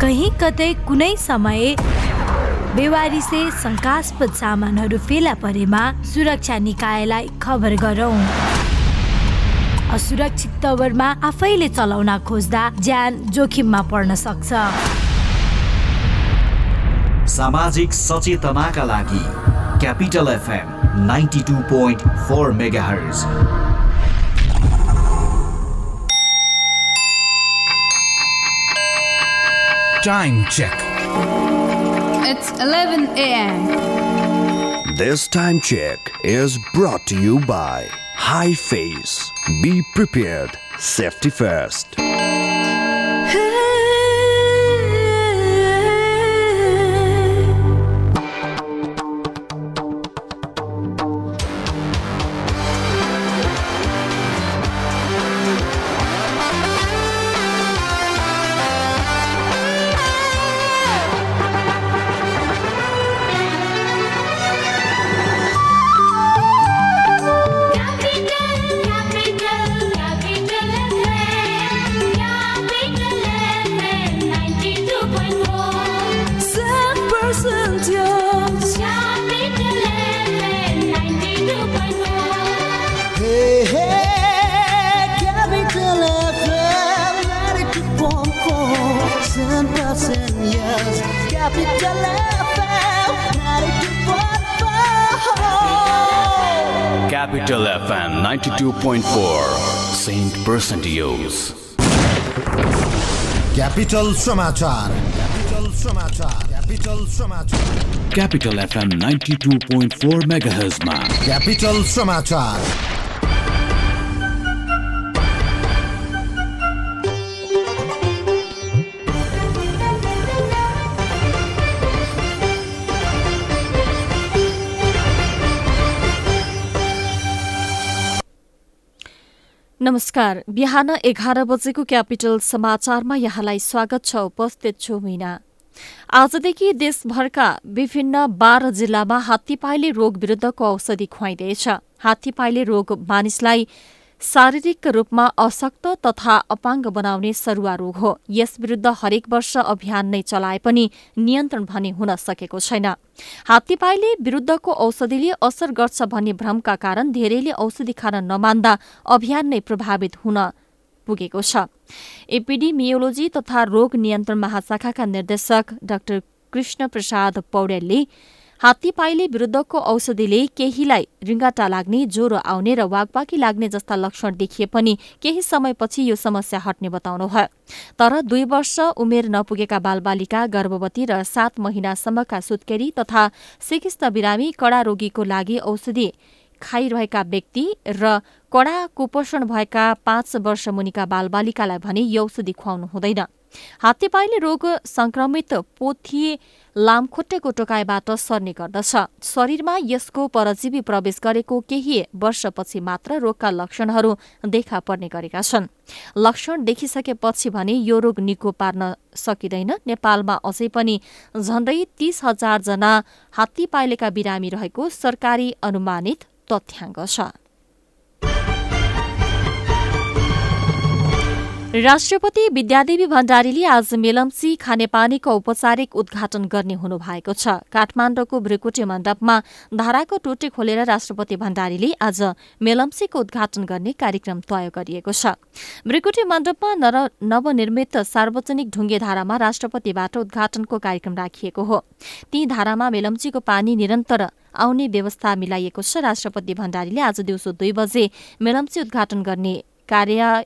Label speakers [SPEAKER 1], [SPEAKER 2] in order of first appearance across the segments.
[SPEAKER 1] कहीँ कतै कुनै समय बेवारिसे शङ्कास्पद सामानहरू फेला परेमा सुरक्षा निकायलाई खबर गरौँ। असुरक्षित तवरमा आफैले चलाउन खोज्दा ज्यान जोखिममा पर्न सक्छ।
[SPEAKER 2] सामाजिक सचेतनाका लागि Capital FM ninety two point four mega
[SPEAKER 3] Time check.
[SPEAKER 4] It's 11 a.m.
[SPEAKER 5] This time check is brought to you by High Face. Be prepared. Safety first.
[SPEAKER 1] Percent
[SPEAKER 6] Use.
[SPEAKER 3] Capital समाचार Capital समाचार Capital समाचार
[SPEAKER 6] Capital FM 92.4 MHz मा
[SPEAKER 3] Capital समाचार
[SPEAKER 7] नमस्कार। बिहान एघार बजेको capital समाचारमा यहाँलाई स्वागत छ उपस्थित छु मिना। आजदेखि देशभरका विभिन्न बाह्र जिल्लामा हात्तीपाइले रोग विरूद्धको औषधि खुवाइँदैछ। हात्तीपाइले रोग मानिसलाई शारीरिक रूपमा अशक्त तथा अपाङ्ग बनाउने सरुवा रोग हो। यस विरूद्ध हरेक वर्ष अभियान नै चलाए पनि नियन्त्रण भने हुन सकेको छैन। हात्तीपाइले विरूद्धको औषधिले असर गर्छ भन्ने भ्रमका कारण धेरैले औषधि खान नमान्दा अभियान नै प्रभावित हुन पुगेको छ। एपिडिमियोलोजी तथा रोग नियन्त्रण महाशाखाका निर्देशक डाक्टर कृष्ण प्रसाद पौडेलले हात्तीपाइले विरूद्धको औषधिले केहीलाई रिङ्गाटा लाग्ने ज्वरो आउने र वागवाकी लाग्ने जस्ता लक्षण देखिए पनि केही समयपछि यो समस्या हट्ने बताउनुभयो तर दुई वर्ष उमेर नपुगेका बालबालिका गर्भवती र सात महिनासम्मका सुत्केरी तथा सिकिस्त बिरामी कडा रोगीको लागि औषधि खाइरहेका व्यक्ति र कडा कुपोषण भएका पाँच वर्ष मुनिका बालबालिकालाई भने यो औषधि खुवाउनु हुँदैन। हात्तीपाइले रोग संक्रमित पोथी लामखुट्टेको टोकाइबाट सर्ने गर्दछ। शरीरमा यसको परजीवी प्रवेश गरेको केही वर्षपछि मात्र रोगका लक्षणहरू देखा पर्ने गरेका छन्। लक्षण देखिसकेपछि भने यो रोग निको पार्न सकिँदैन। नेपालमा अझै पनि झण्डै तीस हजार जना हात्तीपाइलेका बिरामी रहेको सरकारी अनुमानित तथ्याङ्क छ। राष्ट्रपति विद्यादेवी भण्डारीले आज मेलम्ची खानेपानीको औपचारिक उद्घाटन गर्ने हुनुभएको छ। काठमाडौँको भ्रिकुटी मण्डपमा धाराको टोटे खोलेर राष्ट्रपति भण्डारीले आज मेलम्चीको उद्घाटन गर्ने कार्यक्रम तय गरिएको छ। भ्रिकुटी मण्डपमा नर नवनिर्मित सार्वजनिक ढुङ्गे धारामा राष्ट्रपतिबाट उद्घाटनको कार्यक्रम राखिएको हो। ती धारामा मेलम्चीको पानी निरन्तर आउने व्यवस्था मिलाइएको छ। राष्ट्रपति भण्डारीले आज दिउँसो दुई बजे मेलम्ची उद्घाटन गर्ने कार्य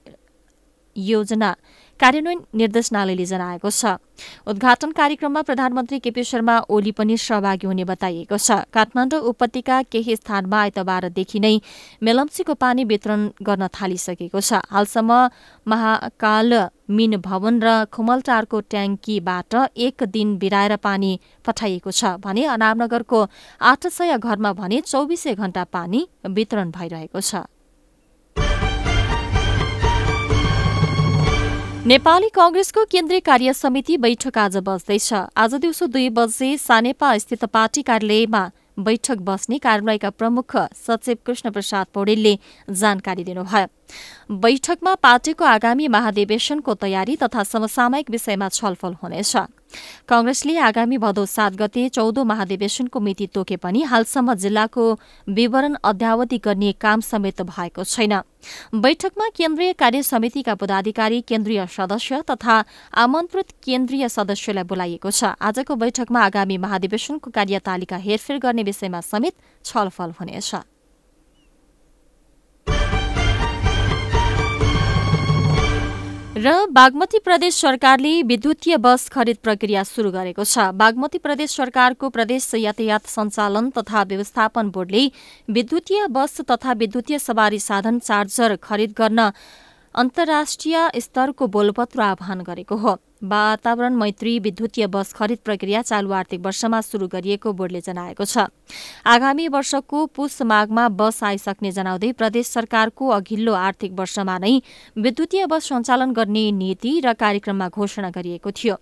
[SPEAKER 7] योजना कार्यान्वयन निर्देशनालयले जनाएको छ। उद्घाटन कार्यक्रममा प्रधानमन्त्री केपी शर्मा ओली पनि सहभागी हुने बताइएको छ। काठमाडौँ उपत्यका केही स्थानमा आइतबारदेखि नै मेलम्चीको पानी वितरण गर्न थालिसकेको छ। हालसम्म महाकाल मिन भवन र खुमलटारको ट्याङ्कीबाट एक दिन बिराएर पानी पठाइएको छ भने अनामनगरको आठ सय घरमा भने चौबिसै घण्टा पानी वितरण भइरहेको छ। नेपाली कंग्रेसको केन्द्रीय कार्य समिति बैठक आज बस्दैछ। आज दिउँसो दुई बजे सानेपा स्थित पार्टी कार्यालयमा बैठक बस्ने कार्यालयका प्रमुख सचिव कृष्ण प्रसाद पौडेलले जानकारी दिनुभयो। बैठकमा पार्टीको आगामी महाधिवेशनको तयारी तथा समसामयिक विषयमा छलफल हुनेछ। कंग्रेसले आगामी भदौ सात गते चौधौं महाधिवेशनको मिति तोके पनि हालसम्म जिल्लाको विवरण अध्यावधि गर्ने काम समेत भएको छैन। बैठकमा केन्द्रीय कार्य समितिका पदाधिकारी केन्द्रीय सदस्य तथा आमन्त्रित केन्द्रीय सदस्यलाई बोलाइएको छ। आजको बैठकमा आगामी महाधिवेशनको कार्यतालिका हेरफेर गर्ने विषयमा समेत छलफल हुनेछ। र बागमती प्रदेश सरकारले विद्युतीय बस खरिद प्रक्रिया शुरू गरेको छ। बागमती प्रदेश सरकारको प्रदेश यातायात सञ्चालन तथा व्यवस्थापन बोर्डले विद्युतीय बस तथा विद्युतीय सवारी साधन चार्जर खरिद गर्न अन्तर्राष्ट्रिय स्तरको बोलपत्र आह्वान गरेको हो। वातावरण मैत्री विद्युतीय बस खरिद प्रक्रिया चालु आर्थिक वर्षमा शुरू गरिएको बोर्डले जनाएको छ। आगामी वर्षको पुष माघमा बस आइसक्ने जनाउँदै प्रदेश सरकारको अघिल्लो आर्थिक वर्षमा नै विद्युतीय बस सञ्चालन गर्ने नीति र कार्यक्रममा घोषणा गरिएको थियो।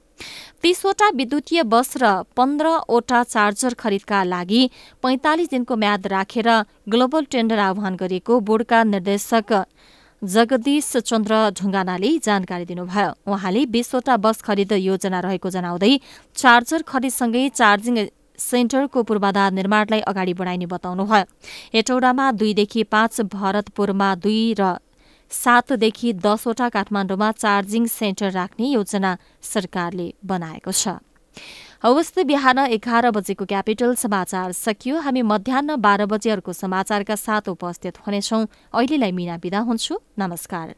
[SPEAKER 7] तीसवटा विद्युतीय बस र पन्ध्रवटा चार्जर खरिदका लागि पैंतालिस दिनको म्याद राखेर ग्लोबल टेन्डर आह्वान गरिएको बोर्डका निर्देशक जगदीश चन्द्र ढुङ्गानाले जानकारी दिनुभयो। उहाँले बीसवटा बस खरिद योजना रहेको जनाउँदै चार्जर खरिदसँगै चार्जिङ सेन्टरको पूर्वाधार निर्माणलाई अगाडि बढाइने बताउनुभयो। हेटौडामा दुईदेखि पाँच भरतपुरमा दुई र सातदेखि दसवटा काठमाडौँमा चार्जिङ सेन्टर राख्ने योजना सरकारले बनाएको छ। हवस् त बिहान एघार बजेको क्यापिटल समाचार सकियो। हामी मध्याह बाह्र बजे अर्को समाचारका साथ उपस्थित हुनेछौं। अहिलेलाई मिना बिदा हुन्छु। नमस्कार।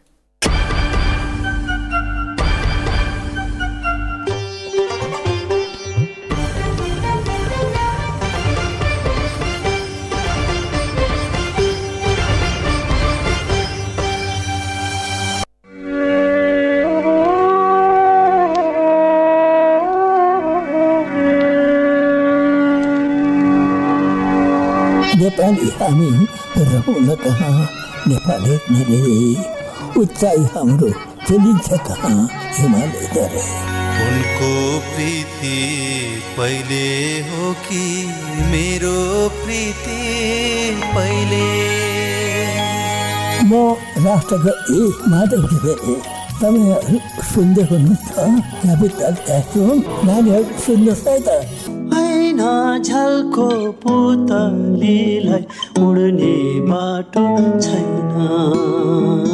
[SPEAKER 8] नेपाली हामी रहन कहाँ नेपाली नरे उचाइ हाम्रो चलिन्छ कहाँ हिमालय दरे
[SPEAKER 9] उनको प्रीति पहिले हो कि मेरो प्रीति पहिले?
[SPEAKER 8] म राष्ट्रको एक माधव घिमिरे तपाईँहरू सुन्दै हुनुहुन्छ नानीहरू सुन्नुहोस् है त झल्को पुतलीलाई उड्ने बाटो छैन।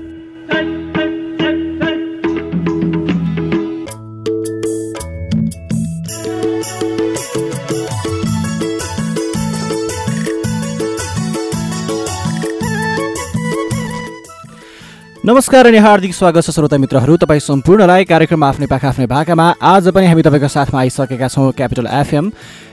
[SPEAKER 10] नमस्कार अनि हार्दिक स्वागत छ श्रोता मित्रहरू। तपाईँ सम्पूर्णलाई कार्यक्रम आफ्नै पाखा आफ्नै भाकामा। आज पनि हामी तपाईँको साथमा आइसकेका छौँ Capital FM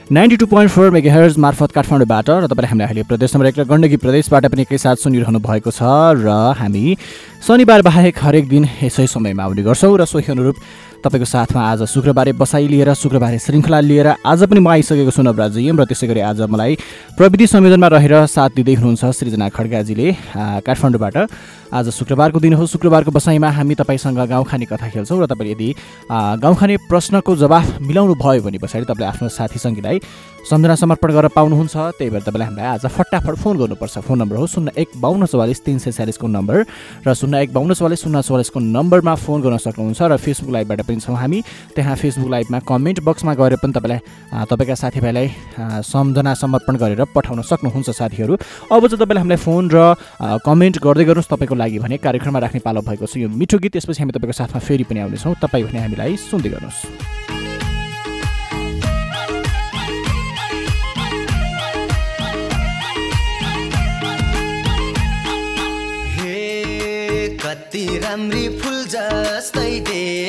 [SPEAKER 10] ninety two point four mega मार्फत काठमाडौँबाट र तपाईँले हामीलाई अहिले प्रदेश नम्बर एक र गण्डकी प्रदेशबाट पनि एकैसाथ सुनिरहनु भएको छ र हामी शनिबार बाहेक हरेक दिन यसै समयमा आउने गर्छौँ र सोही अनुरूप तपाईँको साथमा आज शुक्रबारे बसाइ लिएर शुक्रबारे श्रृङ्खला लिएर आज पनि म आइसकेको छु नवराज र त्यसै गरी आज मलाई प्रविधि संयोजनमा रहेर साथ दिँदै हुनुहुन्छ सृजना खड्गाजीले काठमाडौँबाट। आज शुक्रबारको दिन हो शुक्रबारको बसाइमा हामी तपाईँसँग गाउँखाने कथा खेल्छौँ र तपाईँले यदि गाउँखाने प्रश्नको जवाफ मिलाउनु भयो भने पछाडि तपाईँले आफ्नो साथी सङ्गीलाई सम्झना समर्पण गरेर पाउनुहुन्छ। त्यही भएर तपाईँले हामीलाई आज फटाफट फोन गर्नुपर्छ। फोन नम्बर हो शून्य एक बाहन्न चौवालिस तिन सय चालिसको नम्बर र शून्य एक बाहन्न चौवालिस शून्य चौवालिसको नम्बरमा फोन गर्न सक्नुहुन्छ र फेसबुक लाइभबाट पनि छौँ हामी। त्यहाँ फेसबुक लाइभमा कमेन्ट बक्समा गएर पनि तपाईँलाई तपाईँका साथीभाइलाई सम्झना समर्पण गरेर पठाउन सक्नुहुन्छ साथीहरू। अब चाहिँ तपाईँले हामीलाई फोन र कमेन्ट गर्दै गर्नुहोस् तपाईँको लागि भने कार्यक्रममा राख्ने पालो भएको छ यो मिठो गीत। त्यसपछि हामी तपाईँको साथमा फेरि पनि आउनेछौँ। तपाईँ भने हामीलाई सुन्दै गर्नुहोस्।
[SPEAKER 9] कति राम्री फुल जस्तै देखे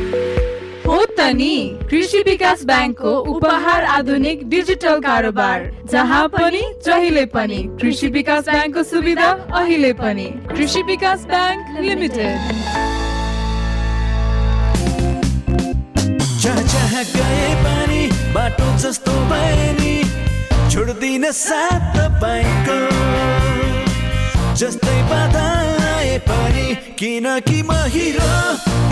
[SPEAKER 4] हो त नि कृषि विकास ब्याङ्कको उपहार आधुनिक डिजिटल कारोबार जहाँ पनि जहिले पनि कृषि विकास ब्याङ्कको सुविधा अहिले पनि कृषि विकास ब्याङ्क लिमिटेड
[SPEAKER 9] जहाँ जहाँ गए पनि बाटो जस्तो भए नि छोड्दिन साथ तपाईँको जस्तै बाधा आए पनि किनकि म हिरो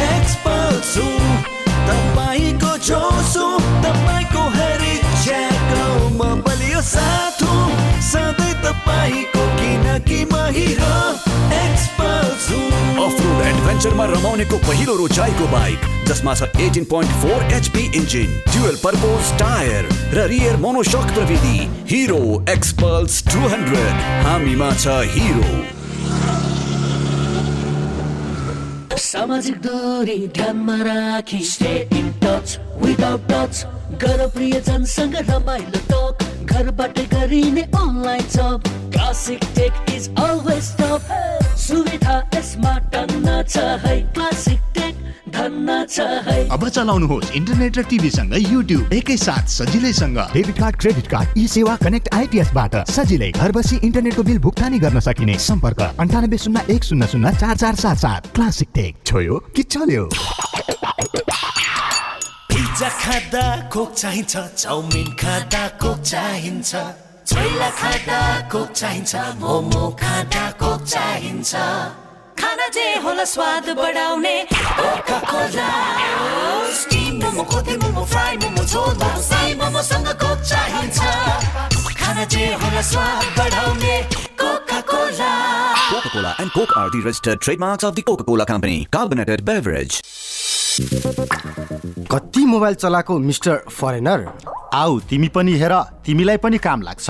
[SPEAKER 9] एक्सपर्ट छु तपाईँको जोसु तपाईँको हर इच्छाको म बलियो साथ हुँ सधैँ तपाईँको किनकि म हिरो एक्सपर्ट छु
[SPEAKER 6] अफ रोड एडभेन्चरमा रमाउनेको पहिलो रोचाइको बाइक जसमा छ eighteen point four HP engine dual purpose tyre र रियर मोनोसक प्रविधि हिरो एक्सपल्स टु हन्ड्रेड हामीमा छ हिरो
[SPEAKER 11] सामाजिक दूरी ध्यानमा राखी। Stay in touch without touch गर प्रियजनसँग रमाइलो टक घरबाटै गरिने online job classic tech is always top सुविधा यसमा टन्न छ है। क्लासिक टेक
[SPEAKER 12] अब चलाउनुहोस् इन्टरनेट र टिभीसँग युट्युब एकैसाथ सजिलैसँग।
[SPEAKER 13] Debit card credit card eSewa connect आइपिएसबाट सजिलै घर बसी इन्टरनेटको बिल भुक्तानी गर्न सकिने। सम्पर्क अन्ठानब्बे शून्य एक शून्य शून्य चार चार सात सात। Classic tech. छोयो कि चल्यो?
[SPEAKER 9] पिज्जा खाँदा कोक चाहिन्छ चाउमिन खाँदा कोक चाहिन्छ। छोइला खाँदा कोक चाहिन्छ मोमो खाँदा कोक चाहिन्छ। खाना जे होला स्वाद बढाउने कोका कोला स्टिम मोमो खोते मोमो फ्राई मोमो झोल मोमो साई मोमोसँग कोक चाहिन्छ। खाना जे होला स्वाद बढाउने Coca Cola
[SPEAKER 14] Coca-Cola and Coke are the registered trademarks of the Coca-Cola Company. Carbonated beverage.
[SPEAKER 15] कति मोबाइल चलाएको मिस्टर फरेनर?
[SPEAKER 3] आऊ तिमी पनि हेर तिमीलाई पनि काम लाग्छ।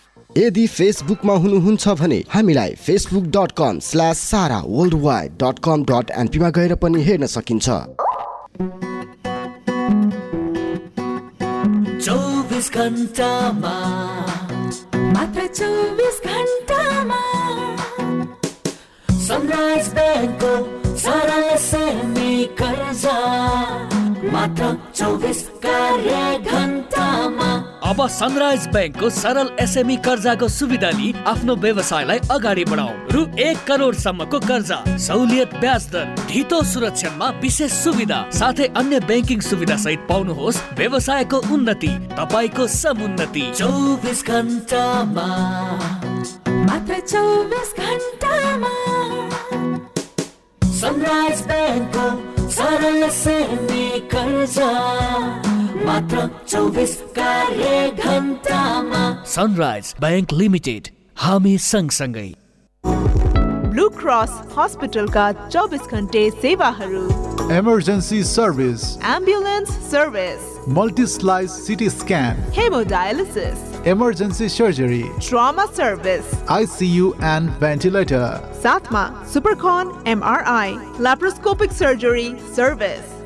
[SPEAKER 15] यदि फेसबुकमा हुनुहुन्छ भने हामीलाई Facebook dot com slash Sara world wide dot com dot एनपीमा गएर पनि हेर्न सकिन्छ।
[SPEAKER 16] अब सनराइज ब्याङ्कको सरल एसएमई कर्जाको सुविधा लिई आफ्नो व्यवसायलाई अगाडि बढाउ रु एक करोडसम्मको कर्जा सहुलियत ब्याज दर ढितो सुरक्षामा विशेष सुविधा साथै अन्य ब्याङ्किङ सुविधा सहित पाउनुहोस् व्यवसायको उन्नति तपाईँको समुन्नति।
[SPEAKER 11] चौबिस घन्टामा। मात्र चौबिस घन्टामा। सनराइज ब्याङ्कको सरल सेमी कर्जा। मात्र चौबिस कार्य घन्टामा
[SPEAKER 16] सनराइज ब्याङ्क लिमिटेड हामी सँगसँगै।
[SPEAKER 4] क्रस हस्पिटलका चौबिस घन्टे सेवाहरू।
[SPEAKER 17] Emergency service
[SPEAKER 4] ambulance service
[SPEAKER 17] multislice CT scan
[SPEAKER 4] hemodialysis
[SPEAKER 17] emergency surgery
[SPEAKER 4] trauma service
[SPEAKER 17] ICU and ventilator
[SPEAKER 4] साथमा सुपरकन एमआरआई ल्याप्रोस्कोपिक सर्जरी सर्भिस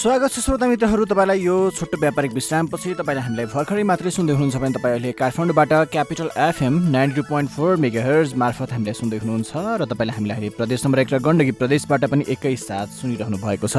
[SPEAKER 10] स्वागत छ श्रोता मित्रहरू तपाईँलाई यो छोटो व्यापारिक विश्रामपछि तपाईँले हामीलाई भर्खरै मात्रै सुन्दै हुनुहुन्छ भने तपाईँ अहिले काठमाडौँबाट Capital FM ninety two point four mega मार्फत हामीलाई सुन्दै हुनुहुन्छ र तपाईँले हामीलाई अहिले प्रदेश नम्बर एक र गण्डकी प्रदेशबाट पनि एकैसाथ सुनिरहनु भएको छ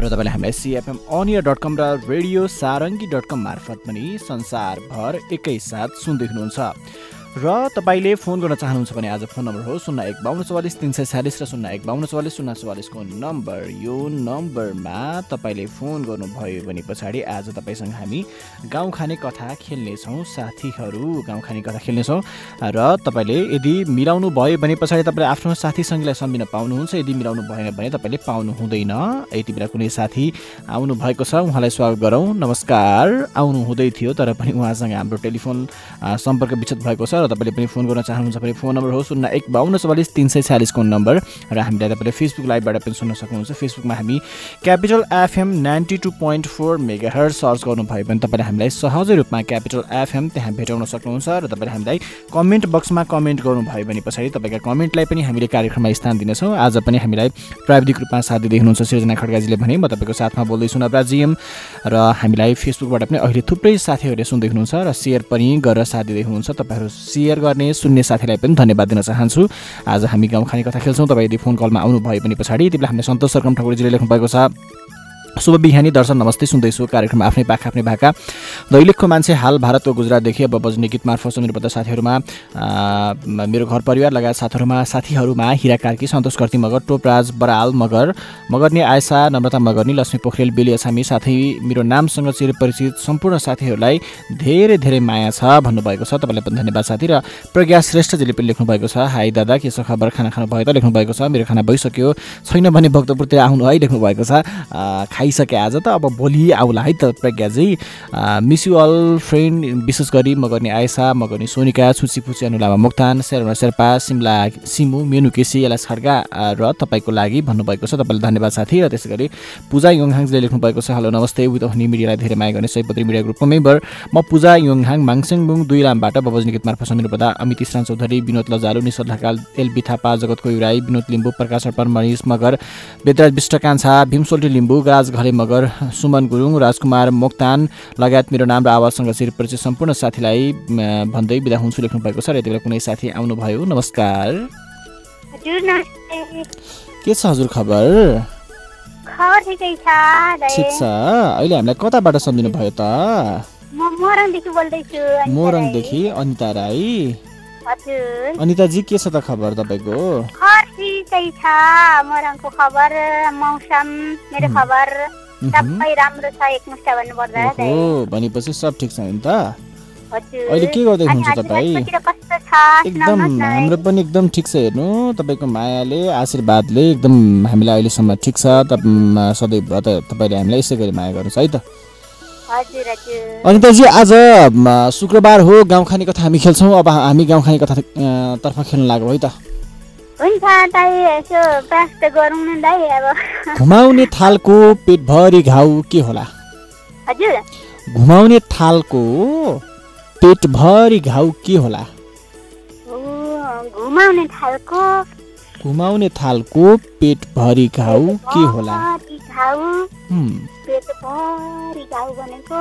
[SPEAKER 10] र तपाईँले हामीलाई सिएफएम अनियर डट कम र रेडियो सारङ्गी डट कम मार्फत पनि संसारभर एकैसाथ सुन्दै हुनुहुन्छ। र तपाईँले फोन गर्न चाहनुहुन्छ भने आज फोन नम्बर हो शून्य एक बाहन्न चौवालिस तिन सय छ्यालिस र शून्य एक बाहन्न चौवालिस शून्य चौवालिसको नम्बर। यो नम्बरमा तपाईँले फोन गर्नुभयो भने पछाडि आज तपाईँसँग हामी गाउँ खाने कथा खेल्नेछौँ साथीहरू गाउँ खाने कथा खेल्नेछौँ। र तपाईँले यदि मिलाउनु भयो भने पछाडि तपाईँले आफ्नो साथी सङ्गीलाई सम्झिन पाउनुहुन्छ यदि मिलाउनु भएन भने तपाईँले पाउनु हुँदैन। यति बेला कुनै साथी आउनु भएको छ उहाँलाई स्वागत गरौँ। नमस्कार आउनु हुँदै थियो तर पनि उहाँसँग हाम्रो टेलिफोन सम्पर्क विच्छेद भएको छ। र तपाईँले पनि फोन गर्न चाहनुहुन्छ भने फोन नम्बर हो शून्य एक बाहन्न चौवालिस तिन सय छ्यालिसको नम्बर र हामीलाई तपाईँले फेसबुक लाइभबाट पनि सुन्न सक्नुहुन्छ। फेसबुकमा हामी Capital FM ninety two point four mega हर सर्च गर्नुभयो भने तपाईँले हामीलाई सहजै रूपमा क्यापिटल एफएम त्यहाँ भेटाउन सक्नुहुन्छ र तपाईँले हामीलाई कमेन्ट बक्समा कमेन्ट गर्नुभयो भने पछाडि तपाईँका कमेन्टलाई पनि हामीले कार्यक्रममा स्थान दिनेछौँ। आज पनि हामीलाई प्राविधिक रूपमा साथ दिँदै सृजना खड्गाजीले भने म तपाईँको साथमा बोल्दैछु नवराजिएम र हामीलाई फेसबुकबाट पनि अहिले थुप्रै साथीहरूले सुन्दै हुनुहुन्छ र सेयर पनि गरेर साथ दिँदै हुनुहुन्छ तपाईँहरू सेयर गर्ने सुन्ने साथीलाई पनि धन्यवाद दिन चाहन्छु। आज हामी गाउँ खाने कथा खेल्छौँ। तपाईँ यदि फोन कलमा आउनुभयो भने पछाडि यति हामीले सन्तोष सरकम ठकुरीजीले लेख्नु भएको छ। शुभ बिहानी दर्शन नमस्ते सुन्दैछु कार्यक्रम आफ्नै पाखा आफ्नै भाका। दैलेखको मान्छे हाल भारतको गुजरातदेखि अब बज्ने गीत मार्फत सुनिनुपर्दा साथीहरूमा मेरो घर परिवार लगायत साथीहरूमा साथीहरूमा हिरा कार्की सन्तोष कर्ती मगर टोपराज बराल मगर मगर्ने आयसा नम्रता मगर्नी लक्ष्मी पोखरेल बेली अछामी साथै मेरो नामसँग चिरपरिचित सम्पूर्ण साथीहरूलाई धेरै धेरै माया छ भन्नुभएको छ। तपाईँलाई पनि धन्यवाद साथी र प्रज्ञा श्रेष्ठजीले पनि लेख्नुभएको छ। हाई दादा के छ खबर? खाना खानु भयो त? लेख्नुभएको छ। मेरो खाना भइसक्यो। छैन भने भक्तपुरतिर आउनु है लेख्नुभएको छ। खाइसके आज त अब भोलि आउला है त प्रज्ञाजी मिस यु फ्रेन्ड विशेष गरी मगर्ने आयसा मगर्ने सोनिका छुची फुची अनुलामा मोक्तान शेरमा शेर्पा सिमला सिमु मेनु केसी खड्का आ, र तपाईँको लागि भन्नुभएको छ तपाईँलाई धन्यवाद साथी र त्यसै गरी पूजा योङहाङजीले लेख्नुभएको छ हेलो नमस्ते विथ हनी मिडियालाई धेरै माया गर्ने सयपत्री मिडिया ग्रुपको मेम्बर। म पूजा योङहाङ माङसेङबुङ दुई लामबाट बबजनी गीत मार्फत सुनिनुपर्दा अमित इस्रान चौधरी विनोद लजालु निशल ढकाल एल बिथापा जगत कोइराई विनोद लिम्बू प्रकाश अर्पण मनिष मगर बेदराज विष्ट कान्छा भीमसोल्टी लिम्बू राज घले मगर सुमन गुरुङ राजकुमार मोक्तान लगायत मेरो नाम र आवाजसँग चिरपरिचित सम्पूर्ण साथीलाई भन्दै बिदा हुन्छु लेख्नु भएको छ र यति बेला कुनै साथी आउनुभयो नमस्कार। के छ हजुर खबर?
[SPEAKER 18] खबर ठिकै छ
[SPEAKER 10] अहिले हामीलाई कताबाट सम्झिनु भयो त
[SPEAKER 18] मोरङदेखि अनिता
[SPEAKER 10] राई। अनिताजी के छ त खबर तपाईँको?
[SPEAKER 18] खबर ठिकै छ मोरङको खबर मौसम मेरो खबर सबै राम्रो छ एकमुष्ट भन्नुपर्दा
[SPEAKER 10] भनेपछि सब ठिक छ नि त? अहिले के गर्दै हुनुहुन्छ तपाईँ? एकदम। हाम्रो पनि एकदम ठिक छ हेर्नु तपाईँको मायाले आशीर्वादले एकदम हामीलाई अहिलेसम्म ठिक छ सधैँ तपाईँले हामीलाई यसै गरी माया गर्नुहोस् है त। अनिताजी आज शुक्रबार हो गाउँ खाने कथा हामी खेल्छौँ अब हामी गाउँ खाने कथा तर्फ खेल्न लाग्यौँ है त। घुमाउने थालको पेटभरि घाउ के होला? घुमाउने थालको पेटभरि घाउ के होला?
[SPEAKER 18] ओ, घुमाउने थालको
[SPEAKER 10] घुमाउने थालको पेटभरि घाउ के होला?
[SPEAKER 18] पेटभरि घाउ।
[SPEAKER 10] हुँ,
[SPEAKER 18] पेटभरि घाउ भनेको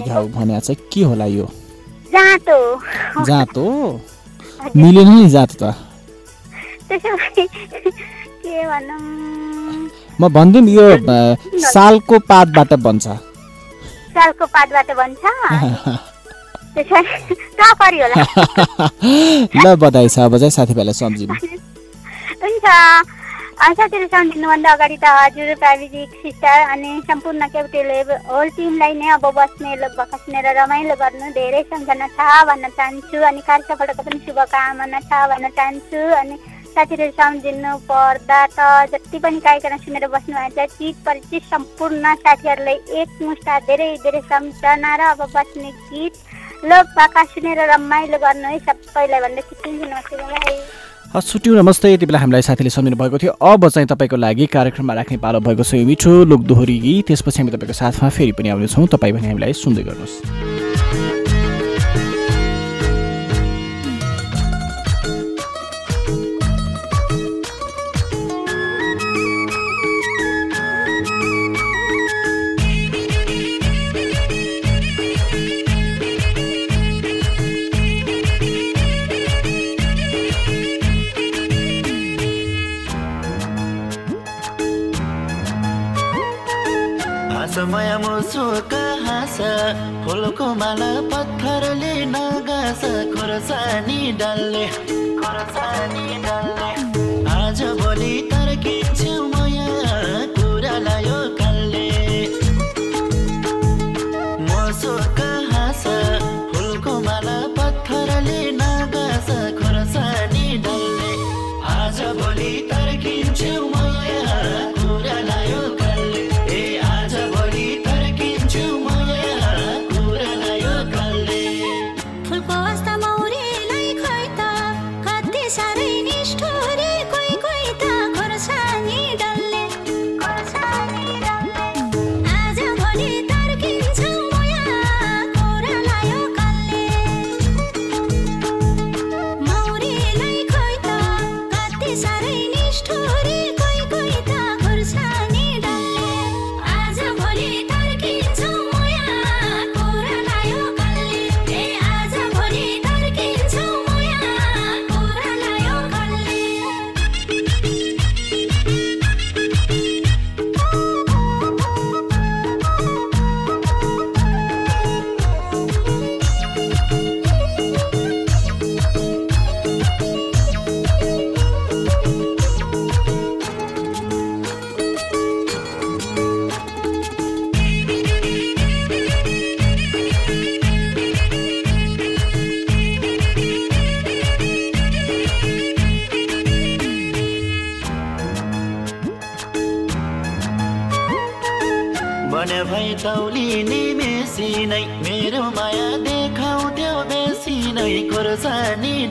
[SPEAKER 18] घाउ
[SPEAKER 10] भने चाहिँ के होला यो?
[SPEAKER 18] जाँतो।
[SPEAKER 10] जाँतो? मिलेन नि जाँतो त। म भनिदिउँ यो सालको पातबाट बन्छ।
[SPEAKER 18] सालको पातबाट बन्छ?
[SPEAKER 10] ल बधाई छ अब चाहिँ साथीभाइलाई सम्झिनु।
[SPEAKER 18] हुन्छ। साथीहरू सम्झिनुभन्दा अगाडि त हजुर प्राविधिक सिस्टर अनि सम्पूर्ण क्यापिटल होल टिमलाई नै अब बस्ने ल- बस्ने र रमाइलो गर्नु धेरै सम्झना छ भन्न चाहन्छु अनि कार्यसफलताको पनि शुभकामना छ भन्न चाहन्छु अनि साथीहरू सम्झिनु पर्दा त जति पनि कार्यक्रम सुनेर बस्नुभएको छ चित परिचित सम्पूर्ण साथीहरूलाई एकमुष्ट धेरै धेरै सम्झना र अब बस्ने गीत
[SPEAKER 10] हस् छुट्यौँ नमस्ते। यति बेला हामीलाई साथीले सम्झिनु भएको थियो। अब चाहिँ तपाईँको लागि कार्यक्रममा राख्ने पालो भएको छ यो मिठो लोक दोहोरी गीत। त्यसपछि हामी तपाईँको साथमा फेरि पनि आउनेछौँ। तपाईँ भने हामीलाई सुन्दै गर्नुहोस्।
[SPEAKER 6] Bye.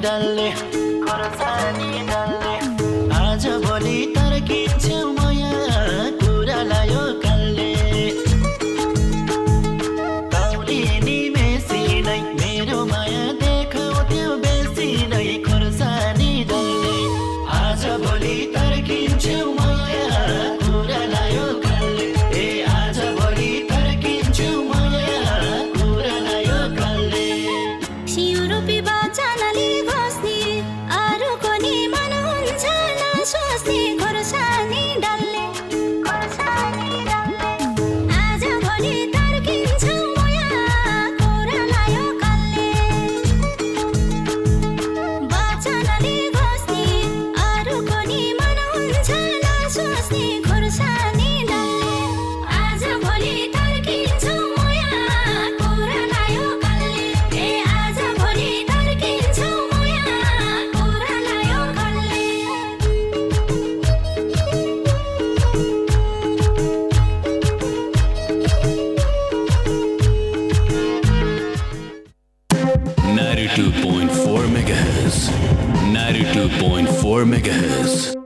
[SPEAKER 6] Dale.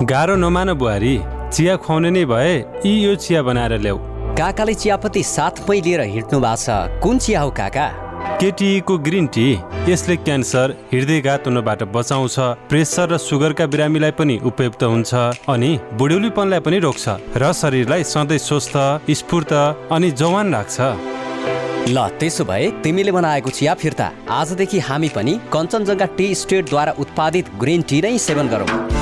[SPEAKER 19] गाह्रो नमान बुहारी चिया खुवाउने नै भए यी यो चिया बनाएर ल्याऊ।
[SPEAKER 20] काकाले चियापत्ती साथमै लिएर हिँड्नु भएको छ। कुन चिया हो काका?
[SPEAKER 19] केटीको ग्रिन टी यसले क्यान्सर हृदयघात हुनबाट बचाउँछ प्रेसर र सुगरका बिरामीलाई पनि उपयुक्त हुन्छ अनि बुढ्यौलीपनलाई पनि रोक्छ र शरीरलाई सधैँ स्वस्थ स्फूर्त अनि जवान राख्छ।
[SPEAKER 20] ल त्यसो भए तिमीले बनाएको चिया फिर्ता। आजदेखि हामी पनि कञ्चनजङ्घा टी स्टेटद्वारा उत्पादित ग्रिन टी नै सेवन गरौँ।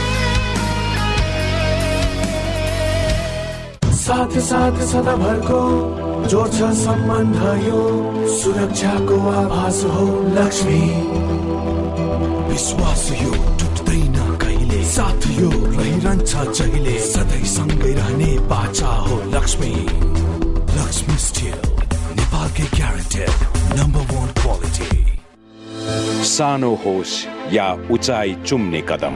[SPEAKER 9] साथ साथ सदाभरको जोड्छ सम्बन्ध यो सुरक्षाको आभास हो लक्ष्मी। विश्वास यो टुट्दैन कहिले? साथ यो रहिरहन्छ जहिले? सधैँ सँगै रहने बाचा हो लक्ष्मी। लक्ष्मी स्टिल नेपालकै ग्यारेन्टेड नम्बर वान क्वालिटी
[SPEAKER 21] सानो होस् या उचाइ चुम्ने कदम।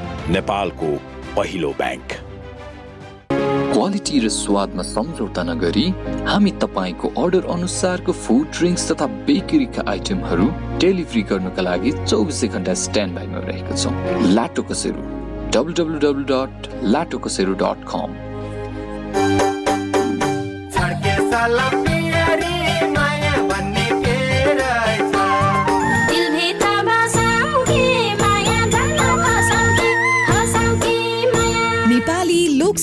[SPEAKER 21] नेपालको पहिलो ब्याङ्क।
[SPEAKER 22] क्वालिटी र स्वादमा सम्झौता नगरी हामी तपाईँको अर्डर अनुसारको फुड ड्रिङ्क्स तथा बेकरीका आइटमहरू डेलिभरी गर्नुका लागि चौबिसै घन्टा स्ट्यान्ड बाईमा रहेका छौँ। Lato Kasero. W W W dot Lato Kasero dot com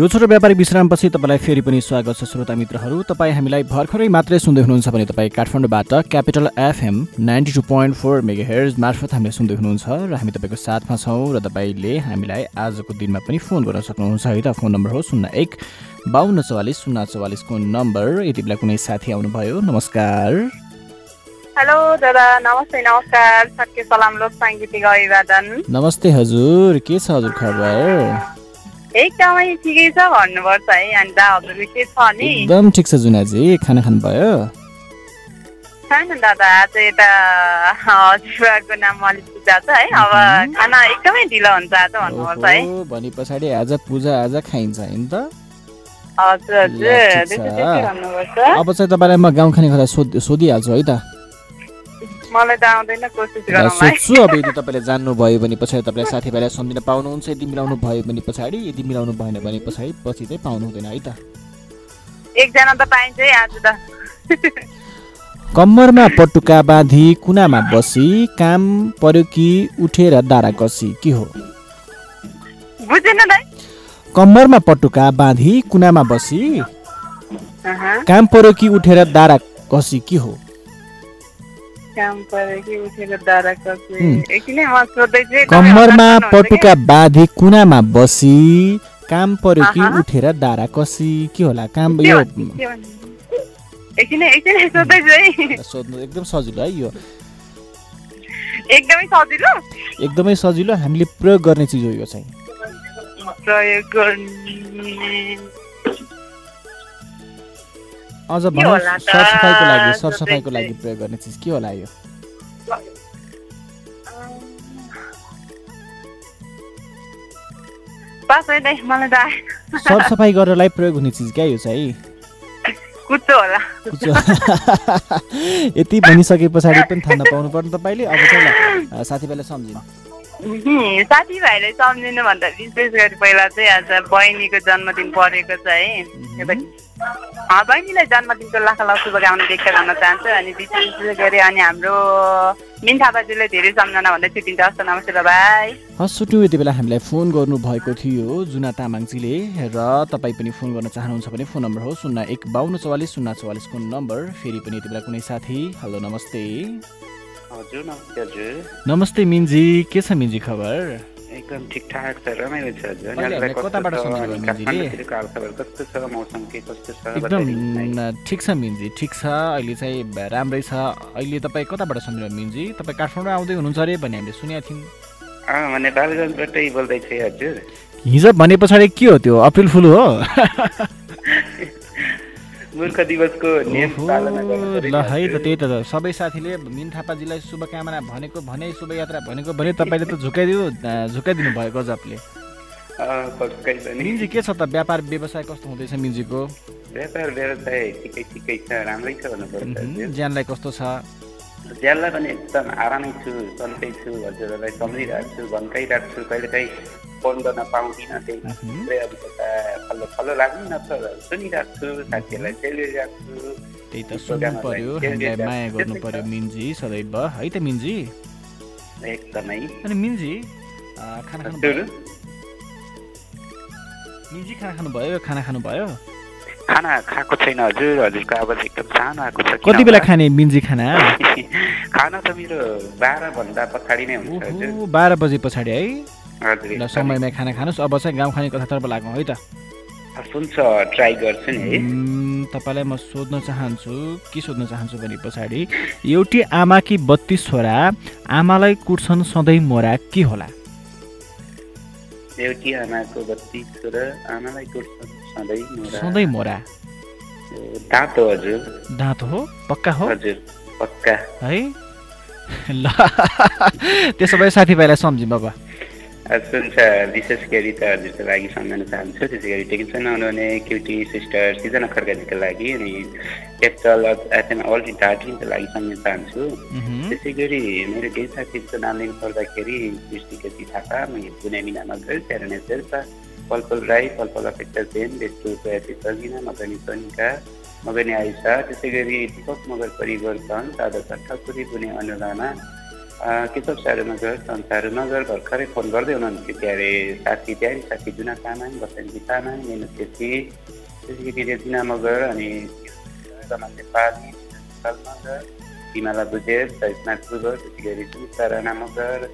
[SPEAKER 10] यो छोटो व्यापारिक विश्रामपछि तपाईँलाई फेरि पनि स्वागत छ श्रोता मित्रहरू। तपाईँ हामीलाई भर्खरै मात्रै सुन्दै हुनुहुन्छ भने तपाईँ काठमाडौँबाट capital FM ninety two point four megahertz मार्फत हामीले सुन्दै हुनुहुन्छ र हामी तपाईँको साथमा छौँ र तपाईँले हामीलाई आजको दिनमा पनि फोन गर्न सक्नुहुन्छ है त? फोन नम्बर हो शून्य एक बाहन्न चौवालिस शून्य चौवालिसको नम्बर। यति बेला कुनै साथी आउनुभयो? नमस्कार।
[SPEAKER 23] हेलो दादा। नमस्ते नमस्कार। सके सलाम लोक साङ्गीतिक अभिवादन।
[SPEAKER 10] नमस्ते हजुर। के छ हजुर खबर?
[SPEAKER 23] एकदमै ठिकै छ भन्नुपर्छ है अनि दा हजुर के छ नि?
[SPEAKER 10] एकदम ठिक छ जुनाजी खाना खानुभयो
[SPEAKER 23] छैन दादा आज यता हजुरबाको नाम अलिक पूजा छ है अब खाना एकदमै ढिलो हुन्छ आज भन्नुपर्छ है।
[SPEAKER 10] भने पछाडि आज पूजा आज खाइन्छ होइन त।
[SPEAKER 23] हजुर हजुर
[SPEAKER 10] अब चाहिँ तपाईँलाई म गाउँ खाने कुरा सोध सोधिहाल्छु है त।
[SPEAKER 23] मलाई त आउँदैन कोसिस
[SPEAKER 10] सोध्छु अब यदि तपाईँले जान्नुभयो भने पछाडि तपाईँलाई साथीभाइलाई सम्झिन पाउनुहुन्छ यदि मिलाउनु भयो भने पछाडि यदि मिलाउनु भएन भने पछाडि पछि चाहिँ पाउनु हुँदैन है त?
[SPEAKER 23] एकजना त पाइन्छ है आज त।
[SPEAKER 10] कम्मरमा पटुका बाँधी कुनामा बसी काम पर्यो कि उठेर दारा कसी के हो?
[SPEAKER 23] बुझेन
[SPEAKER 10] कम्मरमा पटुका बाँधी कुनामा बसी काम पर्यो कि उठेर दारा कसी के हो? कम्मरमा पटुका बाँधी कुनामा बसी। काम पर्यो कि। उठेर दारा कसी। के होला? काम यो सोध्नु एकदम सजिलो है यो।
[SPEAKER 23] एकदमै सजिलो?
[SPEAKER 10] एकदमै सजिलो। हामीले प्रयोग गर्ने चिज हो यो चाहिँ।
[SPEAKER 23] प्रयोग गर्ने।
[SPEAKER 10] अझ
[SPEAKER 23] के
[SPEAKER 10] भनौँ
[SPEAKER 23] होला त?
[SPEAKER 10] सरसफाइको लागि सरसफाइको लागि प्रयोग गर्ने चिज के होला यो। सरसफाइ गर्नलाई प्रयोग हुने चिज क्या यो चाहिँ। यति भनिसके पछाडि पनि थाहा नपाउनु पर्ने तपाईँले अब चाहिँ साथीभाइलाई सम्झिनु
[SPEAKER 23] साथीभाइले सम्झिनु भन्दा विशेष गरी पहिला चाहिँ आज बहिनीको जन्मदिन परेको छ है। बहिनीलाई जन्मदिनको लाख लाख शुभकामना व्यक्त गर्न चाहन्छु अनि विशेष गरी अनि हाम्रो मिन थापाजीले धेरै सम्झना भन्दै छुट्टिन्छ। हस् नमस्ते बाई
[SPEAKER 10] हस् सुट्यौँ यति बेला हामीलाई फोन गर्नुभएको थियो जुना तामाङजीले र तपाईँ पनि फोन गर्न चाहनुहुन्छ भने फोन नम्बर हो शून्य एक बाहन्न चौवालिस शून्य चौवालिसको नम्बर। फेरि पनि यति बेला कुनै साथी। हेलो नमस्ते।
[SPEAKER 24] नमस्ते
[SPEAKER 10] मिन्जी के छ मिन्जी खबर?
[SPEAKER 24] एकदम ठिकठाक छ रमाइलो छ
[SPEAKER 10] ठिक छ मिन्जी ठिक छ। अहिले चाहिँ राम्रै छ। अहिले तपाईँ कताबाट सम्झिनु भयो मिन्जी? तपाईँ काठमाडौँ आउँदै हुनुहुन्छ अरे भन्ने हामीले सुनेका थियौँ। हिजो भने पछाडि के हो त्यो? अप्रिल फुल हो?
[SPEAKER 24] मूर्ख दिवसको नियम पालना गर्नु
[SPEAKER 10] ओहो,
[SPEAKER 24] पऱ्यो
[SPEAKER 10] ल है त। त्यही त सबै साथीले मिन थापाजीलाई शुभकामना भनेको भने शुभयात्रा भनेको भने तपाईँले त झुकाइदियो झुकाइदिनु भयो गजबले। मिन्जी के छ त? व्यापार व्यवसाय कस्तो हुँदैछ मिन्जीको?
[SPEAKER 24] व्यापार व्यवसाय ठिकै ठिकै छ। राम्रै छ भन्नुपर्छ
[SPEAKER 10] ज्यानलाई कस्तो छ?
[SPEAKER 24] ज्यानलाई पनि एकदम आरामै छु सन्चै छु हजुरहरूलाई सम्झिरहेको छु भन्काइरहेको छु कहिले काहीँ फोन गर्न पाउँदिनँ त्यही अब कता फल्लो फल्लो लाग्नु न त सुनिरहेको छु साथीहरूलाई सेयर गरिरहेको छु।
[SPEAKER 10] त्यही त सुन्नु पर्यो हामीलाई माया गर्नु पर्यो मिन्जी सदैव। है त मिन्जी?
[SPEAKER 24] एकदमै।
[SPEAKER 10] अनि मिन्जी खाना खानु मिन्जी खाना खानुभयो खाना खानुभयो?
[SPEAKER 24] खाना खाएको छैन हजुर हजुरको आवाज एकदम सानो आएको छ
[SPEAKER 10] कति बेला? खाने मिन्जी खाना?
[SPEAKER 24] खाना त मेरो बाह्रभन्दा पछाडि नै हुन्छ
[SPEAKER 10] बाह्र बजे पछाडि है?
[SPEAKER 24] हजुर
[SPEAKER 10] ल समयमा खाना खानुहोस्। अब चाहिँ गाउँ खाने कथातर्फ लागौँ है त।
[SPEAKER 24] हुन्छ ट्राई गर्छु नि
[SPEAKER 10] तपाईँलाई म सोध्न चाहन्छु के सोध्न चाहन्छु भने पछाडि एउटी आमाकी बत्तिस छोरा आमालाई कुट्छन् सधैँ मोरा के होला?
[SPEAKER 24] एउटी आमाको बत्ती छोरा आमालाई कुट्छन् सधैँ मोरा।
[SPEAKER 10] सधैँ मोरा।
[SPEAKER 24] दाँत हो हजुर।
[SPEAKER 10] दाँत हो? पक्का हो?
[SPEAKER 24] हजुर पक्का।
[SPEAKER 10] है? ल त्यसो भए साथीभाइलाई सम्झौँ बाबा।
[SPEAKER 24] हुन्छ विशेष गरी त हजुरको लागि सम्झन चाहन्छु त्यसै गरी टेकिन्छ नहुनुहुने क्युटी सिस्टर सिजना खड्काजीको लागि अनि क्यापिटल एफएम अल दार्जिलिङको लागि सम्झन चाहन्छु त्यसै गरी मेरो केही साथीहरूको नाम लिनु पर्दाखेरि दृष्टिकेती थापा म गुनामी मगर प्यारने शेर्पा पलपल राई पलपल अपेक्षा सेन बेस्टु सजिना मगनी सोनिका मगनी आइसा त्यसै गरी दिपक मगर परिवर्तन सादा ठकुरी बुने अनुराना केशव सारू नगर संसारू नगर भर्खरै फोन गर्दै हुनुहुन्थ्यो प्यारे साथी प्यारी साथी जुना तामाङ बसन्ती तामाङ मेनु छेत्री गरी रेजिना मगर अनि रमन नेपाली मगर हिमाला बुझेर सरिस्ना कुबर त्यसै गरी सुनिता राणा मगर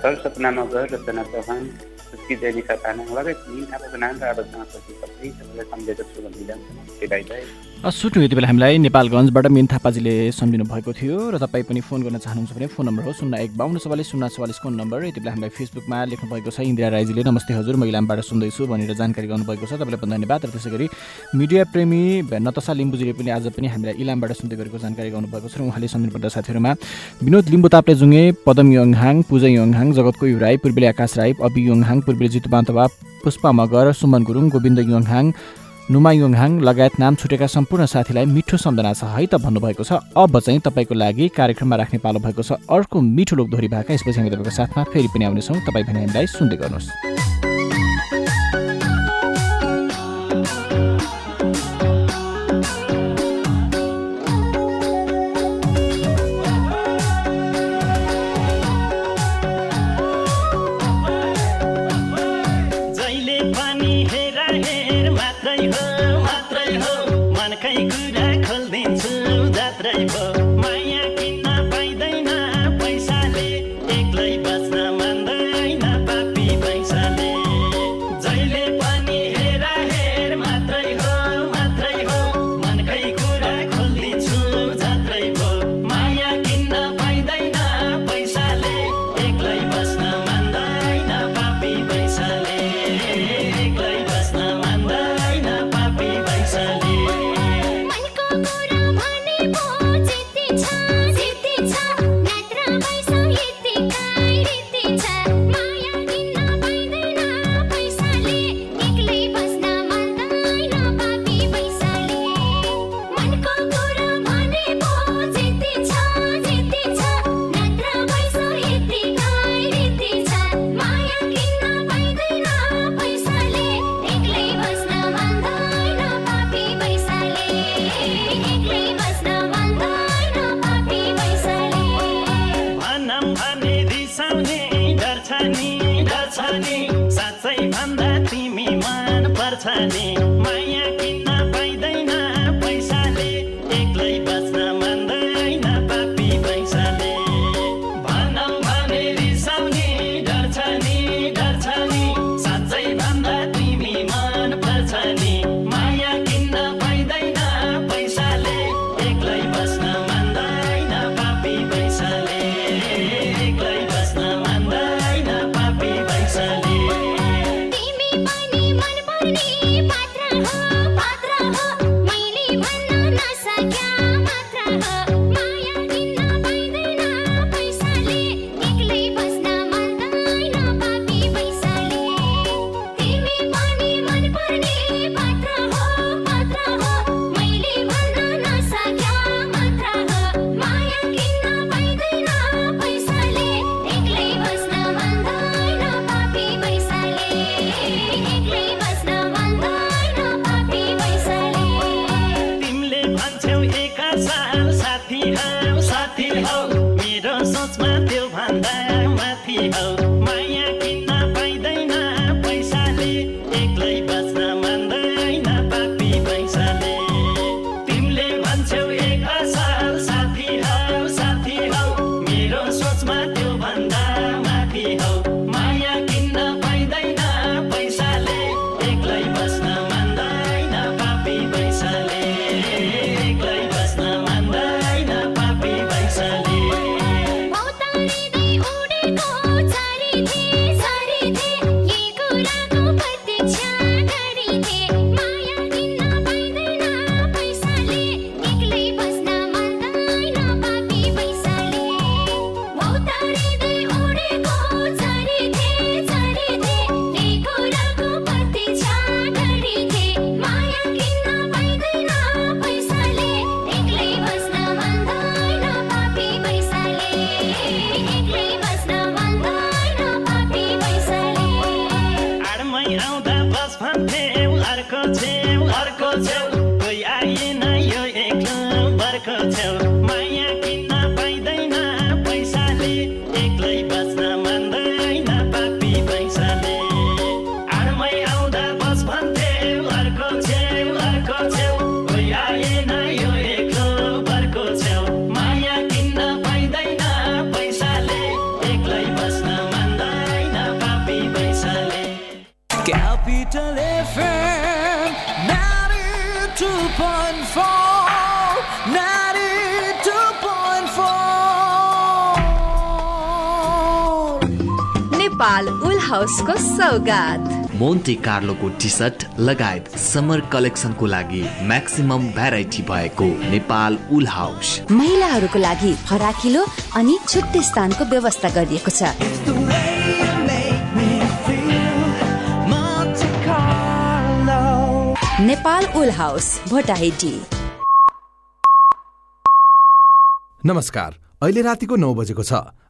[SPEAKER 24] सरसपना मगर रचना चौहान सुस्की जैनिका तामाङ लगायत थापाको नाम र आवाजमा सबै सबैलाई सम्झेको छु भन्दै जान्छु नमस्ते भाइ भाइ
[SPEAKER 25] सुटु यति बेला हामीलाई नेपालगञ्जबाट मेन थापाजीले सम्झिनु भएको थियो र तपाईँ पनि फोन गर्न चाहनुहुन्छ भने फोन नम्बर हो शून्य एक बाहन्न चौवालिस शून्य चौवालिस फोन नम्बर। यति बेला हामीलाई फेसबुकमा लेख्नु भएको छ इन्दिरा राईजीले नमस्ते हजुर म इलामबाट सुन्दैछु भनेर जानकारी गर्नुभएको छ। तपाईँलाई पनि धन्यवाद। र त्यसै गरी मिडिया प्रेमी नतसा लिम्बुजीले पनि आज पनि हामीलाई इलामबाट सुन्दै गरेको जानकारी गर्नुभएको छ र उहाँले सम्झिनुपर्दा साथीहरूमा विनोद लिम्बु ताप्ले जुङ्गे पदम योङहाङ पूजा योङहाङ जगतको यु राई पूर्वेली आकाश राई अबि योङहाङ पूर्वेली जितु बान्तवा पुष्पा मगर सुमन गुरुङ गोविन्द योङहाङ नुमा योङहाङ लगायत नाम छुटेका सम्पूर्ण साथीलाई मिठो सम्झना छ है त भन्नुभएको छ। अब चाहिँ तपाईँको लागि कार्यक्रममा राख्ने पालो भएको छ। अर्को मिठो लोकधोरी भाका यसपछि हामी तपाईँको साथमा फेरि पनि आउनेछौँ। तपाईँ पनि हामीलाई सुन्दै गर्नुहोस्।
[SPEAKER 26] हाउसको सौगात।
[SPEAKER 27] मोन्टे कार्लोको टी सर्ट लगायत समर कलेक्सनको लागि म्याक्सिमम भेराइटी भएको नेपाल उल हाउस।
[SPEAKER 28] महिलाहरूको लागि फराकिलो अनि छुट्टै स्थानको व्यवस्था गरिएको छ। नेपाल उल हाउस भोटाहेटी
[SPEAKER 29] नमस्कार अहिले रातिको नौ बजेको छ।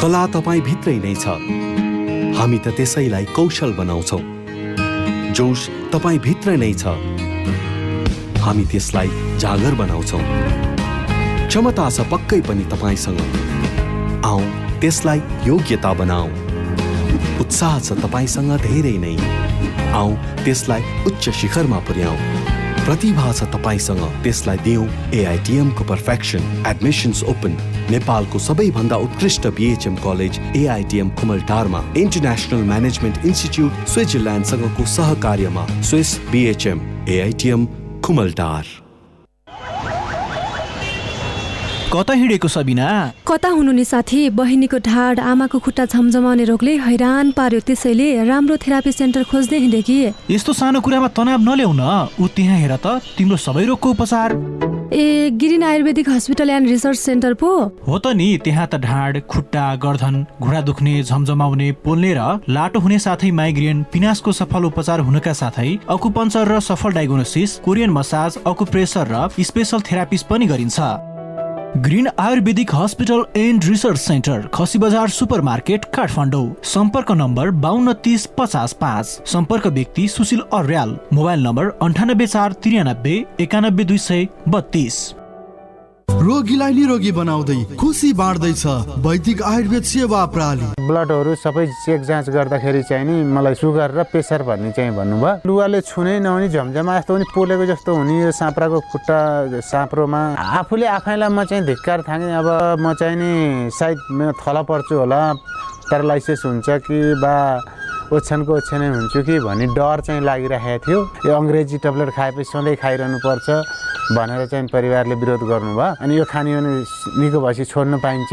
[SPEAKER 30] कला तपाईँ भित्रै नै छ। हामी त त्यसैलाई कौशल बनाउँछौ। जोस तपाईँ भित्र नै छ। हामी त्यसलाई जागर बनाउँछौ। क्षमता छ पक्कै पनि तपाईँसँग। आऊ त्यसलाई योग्यता बनाऊ उत्साह छ तपाईँसँग धेरै नै। आऊ त्यसलाई उच्च शिखरमा पुर्याऊ प्रतिभा छ तपाईँसँग त्यसलाई दिउँ। एआइटिएमको पर्फेक्सन एडमिसन्स ओपन नेपालको सबैभन्दा उत्कृष्ट बिएचएम कलेज एआइटिएम कुमलटारमा इन्टरनेसनल म्यानेजमेन्ट इन्स्टिच्युट स्विजरल्यान्डसँगको सहकार्यमा स्विस बिएचएम एआइटिएम कुमलटार
[SPEAKER 10] कता हिँडेको सबिना?
[SPEAKER 31] कता हुनु नि साथी? बहिनीको ढाड आमाको खुट्टा झमझमाउने रोगले हैरान पार्यो त्यसैले राम्रो थेरापी सेन्टर खोज्दै हिँडे कि?
[SPEAKER 10] यस्तो सानो कुरामा तनाव नल्याउ न ऊ त्यहाँ हेर त तिम्रो सबै रोगको उपचार।
[SPEAKER 31] ए green ayurvedic hospital and research centre पो?
[SPEAKER 10] हो त नि त्यहाँ त ढाड खुट्टा गर्दन घुँडा दुख्ने झमझमाउने पोल्ने र लाटो हुने साथै माइग्रेन पिनासको सफल उपचार हुनका साथै अकुपञ्चर र सफल डायग्नोसिस कोरियन मसाज अकुप्रेसर र स्पेसल थेरापिस पनि गरिन्छ। Green ayurvedic hospital and research centre Khasi Bazar super market Kathmandu. सम्पर्क नम्बर बाहन्न तिस पचास पाँच। सम्पर्क व्यक्ति सुशील अर्याल। मोबाइल नम्बर अन्ठानब्बे चार त्रियानब्बे एकानब्बे दुई सय बत्तिस।
[SPEAKER 32] रोगीलाई निरोगी बनाउँदै खुसी बाँड्दैछ वैदिक आयुर्वेद सेवा प्रणाली
[SPEAKER 33] ब्लडहरू सबै चेक जाँच गर्दाखेरि चाहिँ नि मलाई सुगर र प्रेसर भन्ने चाहिँ भन्नुभयो। लुगाले छुनै नहुने झमझमा जस्तो पनि पोलेको जस्तो हुने यो साँप्राको खुट्टा साँप्रोमा। आफूले आफैलाई म चाहिँ धिक्कार थाङेँ अब म चाहिँ नि सायद म थला पर्छु होला प्यारालाइसिस हुन्छ कि बा ओछ्यानको ओछ्यानै हुन्छु कि भन्ने डर चाहिँ लागिरहेको थियो। यो अङ्ग्रेजी ट्याब्लेट खाएपछि सधैँ खाइरहनु पर्छ। भनेर चाहिँ परिवारले विरोध गर्नुभयो। अनि यो खाने निको भएपछि छोड्नु पाइन्छ।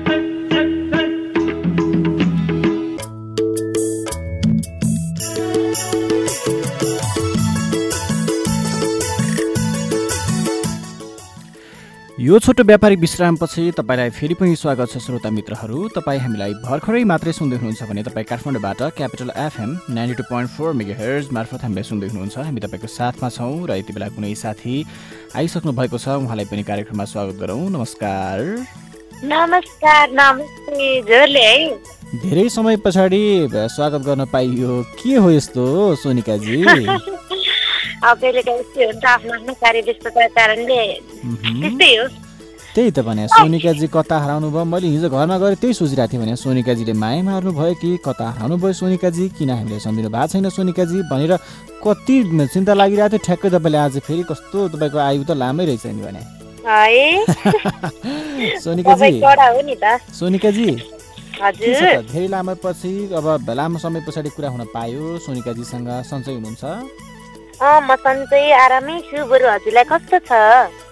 [SPEAKER 10] यो छोटो व्यापारिक विश्रामपछि तपाईँलाई फेरि पनि स्वागत छ श्रोता मित्रहरू। तपाईँ हामीलाई भर्खरै मात्रै सुन्दै हुनुहुन्छ भने तपाईँ काठमाडौँबाट capital FM ninety two point four megahertz मार्फत हामीलाई सुन्दै हुनुहुन्छ। हामी तपाईँको साथमा छौँ र यति बेला कुनै साथी आइसक्नु भएको छ उहाँलाई पनि कार्यक्रममा स्वागत गरौँ। नमस्कार।
[SPEAKER 34] नमस्कार नमस्ते है।
[SPEAKER 10] धेरै समय पछाडि स्वागत गर्न पाइयो। के हो यस्तो सोनिकाजी?
[SPEAKER 34] कहिले कहिले यस्तै हुन्छ आफ्नो आफ्नो कार्य व्यस्तताको कारणले त्यस्तै हो।
[SPEAKER 10] त्यही त भने सोनिकाजी कता हराउनु भयो? मैले हिजो घरमा गएर त्यही सोचिरहेको थिएँ भने सोनिकाजीले माया मार्नु भयो कि कता हराउनु भयो सोनिकाजी? किन हामीले सम्झिनु भएको छैन सोनिकाजी? भनेर कति चिन्ता लागिरहेको थियो। ठ्याक्कै तपाईँले आज फेरि कस्तो तपाईँको आयु त लामै रहेछ नि भने। सोनिकाजी। सोनिकाजी। धेरै लामो पछि अब लामो समय पछाडि कुरा हुन पायो सोनिकाजीसँग। सन्चै हुनुहुन्छ?
[SPEAKER 34] म सन्चै आरामै छु बरु हजुरलाई कस्तो छ?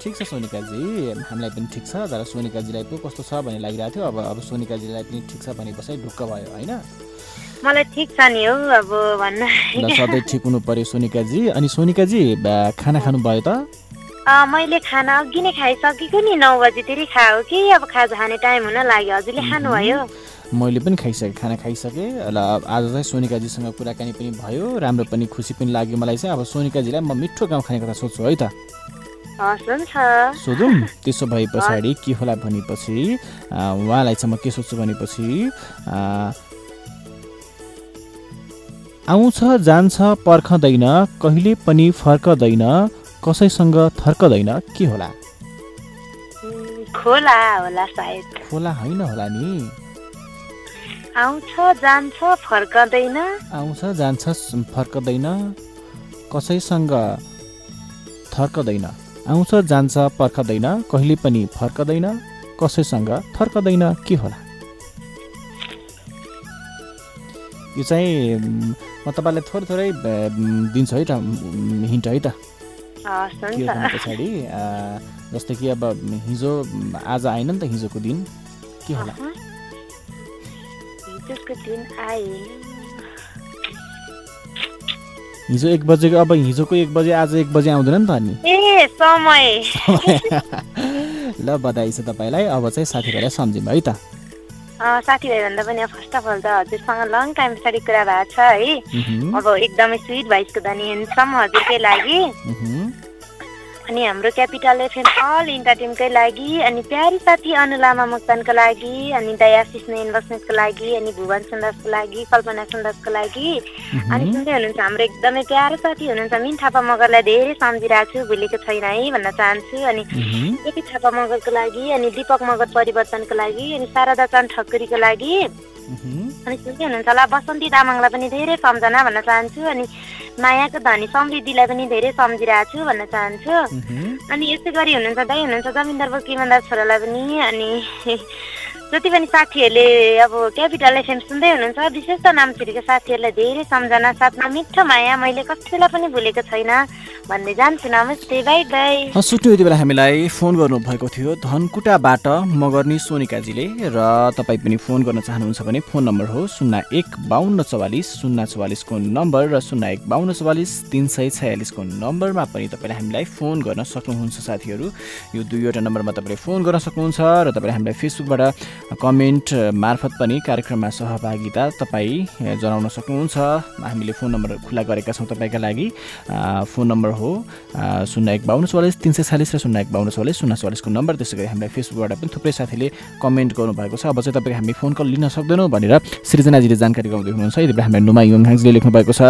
[SPEAKER 10] ठिक छ सोनिकाजी हामीलाई पनि ठिक छ तर सोनिकाजीलाई पो कस्तो छ भन्ने लागिरहेको थियो अब अब सोनिकाजीलाई पनि ठिक छ भने पछाडि ढुक्क भयो होइन?
[SPEAKER 34] मलाई ठिक छ नि हौ अब भन्न
[SPEAKER 10] सधैँ ठिक हुनु पर्यो सोनिकाजी अनि सोनिकाजी खाना खानुभयो त?
[SPEAKER 34] मैले खाना अघि नै खाइसकेको नि नौ बजीतिर खाऊ कि अब खाजा खाने टाइम हुन लाग्यो हजुरले खानुभयो?
[SPEAKER 10] मैले पनि खाइसकेँ खाना खाइसकेँ अब आज चाहिँ सोनिकाजीसँग कुराकानी पनि भयो राम्रो पनि खुसी पनि लाग्यो मलाई चाहिँ। अब सोनिकाजीलाई म मिठो गाउँ खाने କଥା सोध्छु है त। सोधौँ। त्यसो भए पछाडि के होला भनेपछि उहाँलाई चाहिँ म के सोध्छु भनेपछि आउँछ जान्छ पर्खँदैन कहिले पनि फर्कदैन कसैसँग थर्कदैन के होला?
[SPEAKER 34] खोला होला सायद।
[SPEAKER 10] खोला होइन होला नि।
[SPEAKER 34] आउँछ जान्छ फर्कँदैन।
[SPEAKER 10] आउँछ जान्छ फर्कदैन। कसैसँग थर्कदैन आउँछ जान्छ पर्खदैन कहिले पनि फर्कदैन कसैसँग थर्कदैन के होला? यो चाहिँ म तपाईँलाई थोरै थोरै दिन्छु है त हिन्ट है त। पछाडि जस्तै कि अब हिजो आज आएन नि त हिजोको दिन। के होला?
[SPEAKER 34] हिजोको दिन आएन
[SPEAKER 10] हिजो एक बजेको अब हिजोको एक बजे आज एक बजे आउँदैन नि त अनि?
[SPEAKER 34] ए समय।
[SPEAKER 10] ल बधाई छ तपाईँलाई। अब चाहिँ साथीभाइलाई सम्झिनु है त।
[SPEAKER 34] अँ, साथीभाइभन्दा पनि फर्स्ट अफ अल त हजुरसँग लङ टाइम पछाडि कुरा भएको छ है। अब एकदमै स्विट भाइसको धनी हेन्डसम हजुरकै लागि। अनि हाम्रो क्यापिटल एफएम अल इन्टरटेनकै लागि अनि प्यारी साथी अनु लामा मोक्तानको लागि अनि दयाशिष नयन बस्नेतको लागि अनि भुवन सुन्दासको लागि कल्पना सुन्दासको लागि। अनि सुन्दै हुनुहुन्छ हाम्रो एकदमै प्यारो साथी हुनुहुन्छ मिन थापा मगरलाई धेरै सम्झिरहेको छु भुलेको छैन है भन्न चाहन्छु। अनि केपी थापा मगरको लागि अनि दिपक मगर परिवर्तनको लागि अनि शारदा चन्द ठकुरीको लागि। अनि सुन्दै हुनुहुन्छ होला? बसन्ती तामाङलाई पनि धेरै सम्झना भन्न चाहन्छु अनि मायाको धनी समृद्धिलाई पनि धेरै सम्झिरहेको छु भन्न चाहन्छु। अनि यस्तै गरी हुनुहुन्छ दाइ हुनुहुन्छ जमिनदार बोकी इमान्दार छोरालाई पनि अनि जति पनि साथीहरूले अब क्यापिटल एफएम सुन्दै हुनुहुन्छ विशेष त नाम छिरेको साथीहरूलाई धेरै सम्झना साथमा मिठो माया मैले कसैलाई पनि भुलेको छैन भन्दै जान्छु। नमस्ते बाई बाई।
[SPEAKER 10] सुट्नु यति बेला हामीलाई फोन गर्नुभएको थियो धनकुटाबाट मगर्नी सोनिकाजीले र तपाईँ पनि फोन गर्न चाहनुहुन्छ भने फोन नम्बर हो शून्य एक बाहन्न चौवालिस शून्य चौवालिसको नम्बर र शून्य एक बाहन्न चौवालिस तिन सय छयालिसको नम्बरमा पनि तपाईँले हामीलाई फोन गर्न सक्नुहुन्छ साथीहरू। यो दुईवटा नम्बरमा तपाईँले फोन गर्न सक्नुहुन्छ र तपाईँले हामीलाई फेसबुकबाट कमेन्ट मार्फत पनि कार्यक्रममा सहभागिता तपाईँ जनाउन सक्नुहुन्छ। हामीले फोन नम्बर खुला गरेका छौँ तपाईँका लागि। फोन नम्बर हो शून्य एक बाहन्न चौवालिस तिन सय चालिस र शून्य एक बाहन्न चौवालिस शून्य चौवालिसको नम्बर। त्यसै गरी हामीलाई फेसबुकबाट पनि थुप्रै साथीले कमेन्ट गर्नुभएको छ। अब चाहिँ तपाईँको हामी फोन कल लिन सक्दैनौँ भनेर सृजनाजीले जानकारी गराउँदै हुनुहुन्छ। बेला हामीलाई नुमा युङहाङजीले लेख्नुभएको छ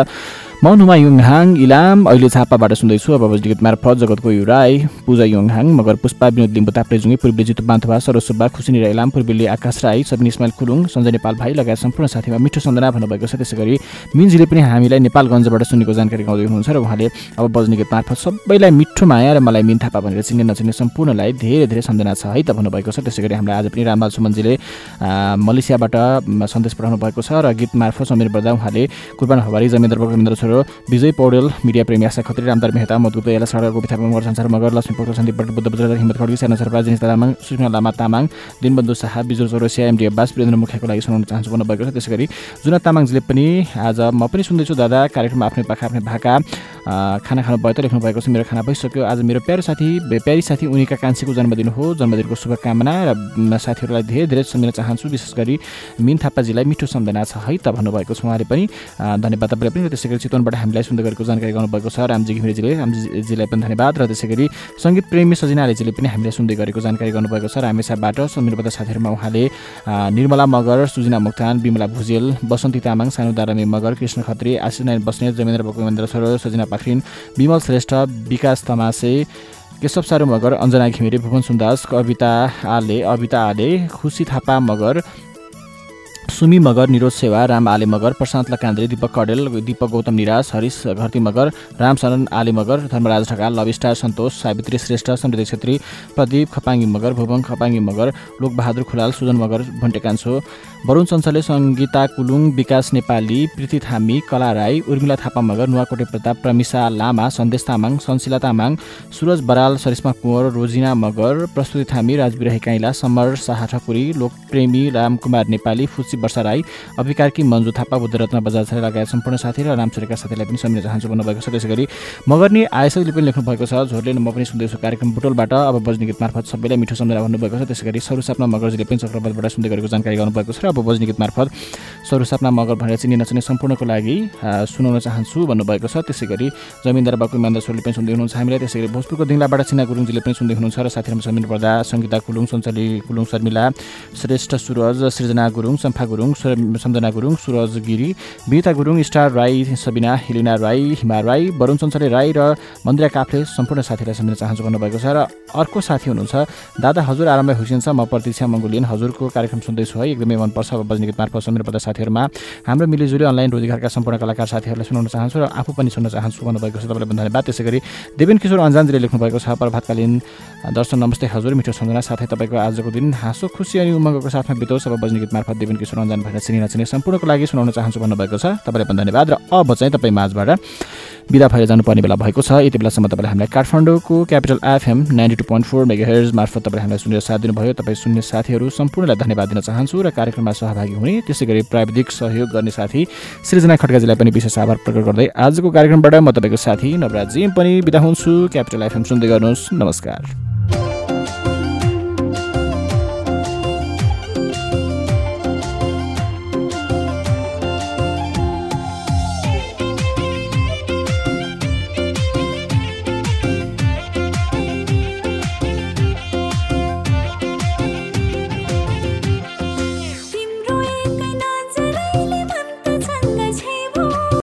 [SPEAKER 10] म नुमा युङहाङ इलाम अहिले झापाबाट सुन्दैछु। अब गीत मार्फत जगतको यु राई पूजा युङहाङ मगर पुष्पा विनोद लिम्बू ताप्लेजुङ्गे पूर्वीले जितु बान्थुवा सरोज सुब्बा खुसिनी राई इलाम पूर्वीले आकाश राई सबिन इस्माइल खुलुङ सञ्जय नेपाल भाइ लगायत सम्पूर्ण साथीमा मिठो सम्झना भन्नुभएको छ। त्यसै गरी मिन्जीले पनि हामीलाई नेपालगञ्जबाट सुनेको जानकारी गाउँदै हुनुहुन्छ र उहाँले अब बज्ने गीत मार्फत सबैलाई मिठो माया र मलाई मिन थापा भनेर चिन्ने नचिन्ने सम्पूर्णलाई धेरै धेरै सम्झना छ है त भन्नुभएको छ। त्यसै गरी हामीलाई आज पनि रामलाल सुमनजीले मलेसियाबाट सन्देश पठाउनु भएको छ र गीत मार्फत समीर बर्दा उहाँले कुर्बान हवारी जमेन्द्र बगेन्द्र छोरो विजय पौडेल मिडिया प्रेमी आशा खत्री रामदार मेहता मधुगुप्त एला सडक गोपी थापा मगर संसार मगर लक्ष्मी पोखर सन्दीप बुद्ध बज्र हिम्मत खड्गी साना शर्मा जिनिस तामाङ सुषमा लामा तामाङ दिनबन्धु शाह बिजुर चौरसिया एमडी अब्बास वीरेन्द्र मुखियाको लागि सुनाउन चाहन्छु भन्नुभएको छ। त्यसै गरी जुना तामाङजीले पनि आज म पनि सुन्दैछु। दादा कार्यक्रममा आफ्नै पाखा आफ्नै भाका खाना खानु भयो त लेख्नु भएको छ। मेरो खाना भइसक्यो। आज मेरो प्यारो साथी प्यारी साथी उनीका कान्छीको जन्मदिन हो। जन्मदिनको शुभकामना र साथीहरूलाई धेरै धेरै सम्झिन चाहन्छु। विशेष गरी मिन थापाजीलाई मिठो सम्झना छ है त भन्नुभएको छ उहाँले पनि। धन्यवाद तपाईँलाई पनि। त्यसै गरी चितवनबाट हामीलाई सुन्दै गरेको जानकारी गर्नुभएको छ। रामजी घिमिरेजीले रामजीजीलाई पनि धन्यवाद। र त्यसै गरी सङ्गीत प्रेमी सजिना आलेजीले पनि हामीलाई सुन्दै गरेको जानकारी गर्नुभएको छ। रामेसाबाट समीरबाट साथीहरूमा उहाँले निर्मला मगर सुजिना मुक्तान विमला भुजेल बसन्ती तामाङ सानु दारामी मगर कृष्ण खत्री आशिष नारायण बस्नेत जमेन्द्र बकुमेन्द्र छोरो सजिना पाखरिन विमल श्रेष्ठ विकास तमासे केशव सारू मगर अञ्जना घिमिरे भुवन सुन्दास कविता आले अविता आले खुसी थापा मगर सुमी मगर निरोध सेवा राम आले मगर प्रशान्त लकान्द्रे दीपक कडेल दीपक गौतम निराज हरिश घरती मगर राम शरण आले मगर धर्मराज ढकाल स्टार सन्तोष सावित्री श्रेष्ठ समृद्धि छेत्री प्रदीप खपाङ्गी मगर भुवङ खपाङ्गी मगर लोकबहादुर खुलाल सुजन मगर भन्टेकान्छो वरुण चञ्चले सङ्गीता कुलुङ विकास नेपाली प्रीति थामी कला राई उर्मिला थापा मगर नुवाकोटे प्रताप प्रमिसा लामा सन्देश तामाङ सन्सिला तामाङ सुरज बराल सरिस्मा कुँवर रोजिना मगर प्रस्तुति थामी राजवीर काइला समर शाह ठकुरी लोकप्रेमी रामकुमार नेपाली फुची वर्षा राई अभिकारकी मन्जु थापा बुद्धरत्न बजाज लगायत सम्पूर्ण साथी र छोडेका साथीलाई पनि सम्झिन चाहन्छु भन्नुभएको छ। त्यसै गरी मगर्नी आयसले पनि लेख्नु भएको छ झोरले म पनि सुन्दैछु कार्यक्रम बुटोलबाट। अब बज्ने गीत मार्फत सबैलाई मिठो सम्झना भन्नुभएको छ। त्यसै गरी सरुसापना मगरजीले पनि चक्रपथबाट सुन्दै गरेको जानकारी गर्नुभएको छ र अब बज्ने गीत मार्फत सरुसापना मगर भनेर चिनी नचिने सम्पूर्णको लागि सुनाउन चाहन्छु भन्नुभएको छ। त्यसै गरी जमिनदार बाबु इमान्दार सरले पनि सुन्दै हुनुहुन्छ हामीलाई। त्यसै गरी भोजपुरको दिङलाबाट चिना गुरुङजीले पनि सुन्दै हुनुहुन्छ र साथीहरू सम्झिनु पर्दा सङ्गीता कुलुङ सञ्चली कुलुङ शर्मिला श्रेष्ठ सुरज सृजना गुरुङ चम्फा गुरुङ। सम्झना गुरुङ सुरज गिरी बिता गुरुङ स्टार राई सबिना हिलिना राई हिमा राई वरुण चञ्चले राई र मन्दिरा काफले सम्पूर्ण साथीलाई सम्झिन चाहन्छु भन्नुभएको छ र अर्को साथी हुनुहुन्छ। दादा हजुर आरामलाई हुसिन्छ म प्रतीक्षा मङ्गोलियन। हजुरको कार्यक्रम सुन्दैछु है एकदमै मनपर्छ अब बज्ने गीत मार्फत सम्झिनु पर्दा साथीहरूमा। हाम्रो मिलिजुली अनलाइन रोजगारका सम्पूर्ण कलाकार साथीहरूलाई सुनाउन चाहन्छु र आफू पनि सुन्न चाहन्छु भन्नुभएको छ। तपाईँलाई धन्यवाद। त्यसै गरी देवेन किशोर अन्जानजीले लेख्नुभएको छ प्रभातकालीन दर्शन नमस्ते हजुर मिठो सम्झना। साथै तपाईँको आजको दिन हाँसो खुसी अनि उमङ्गको साथमा बितोस्। अब बज्ने गीत मार्फत देवेन किशोर अन्जान भएर चिनी सम्पूर्णको लागि सुनाउन चाहन्छु भन्नुभएको छ। तपाईँलाई पनि धन्यवाद र अब चाहिँ तपाईँ माझबाट बिदा भएर जानुपर्ने बेला भएको छ। यति बेलासम्म तपाईँले हामीलाई काठमाडौँको capital FM ninety two point four mega मार्फत तपाईँले हामीलाई सुनेर साथ दिनुभयो। तपाईँ सुन्ने साथीहरू सम्पूर्णलाई धन्यवाद दिन चाहन्छु र कार्यक्रममा सहभागी हुने त्यसै गरी प्राविधिक सहयोग गर्ने साथी सृजना खड्काजीलाई पनि विशेष आभार प्रकट गर्दै आजको कार्यक्रमबाट म तपाईँको साथी नवराजी पनि बिदा हुन्छु। क्यापिटल एफएम सुन्दै गर्नुहोस्। नमस्कार।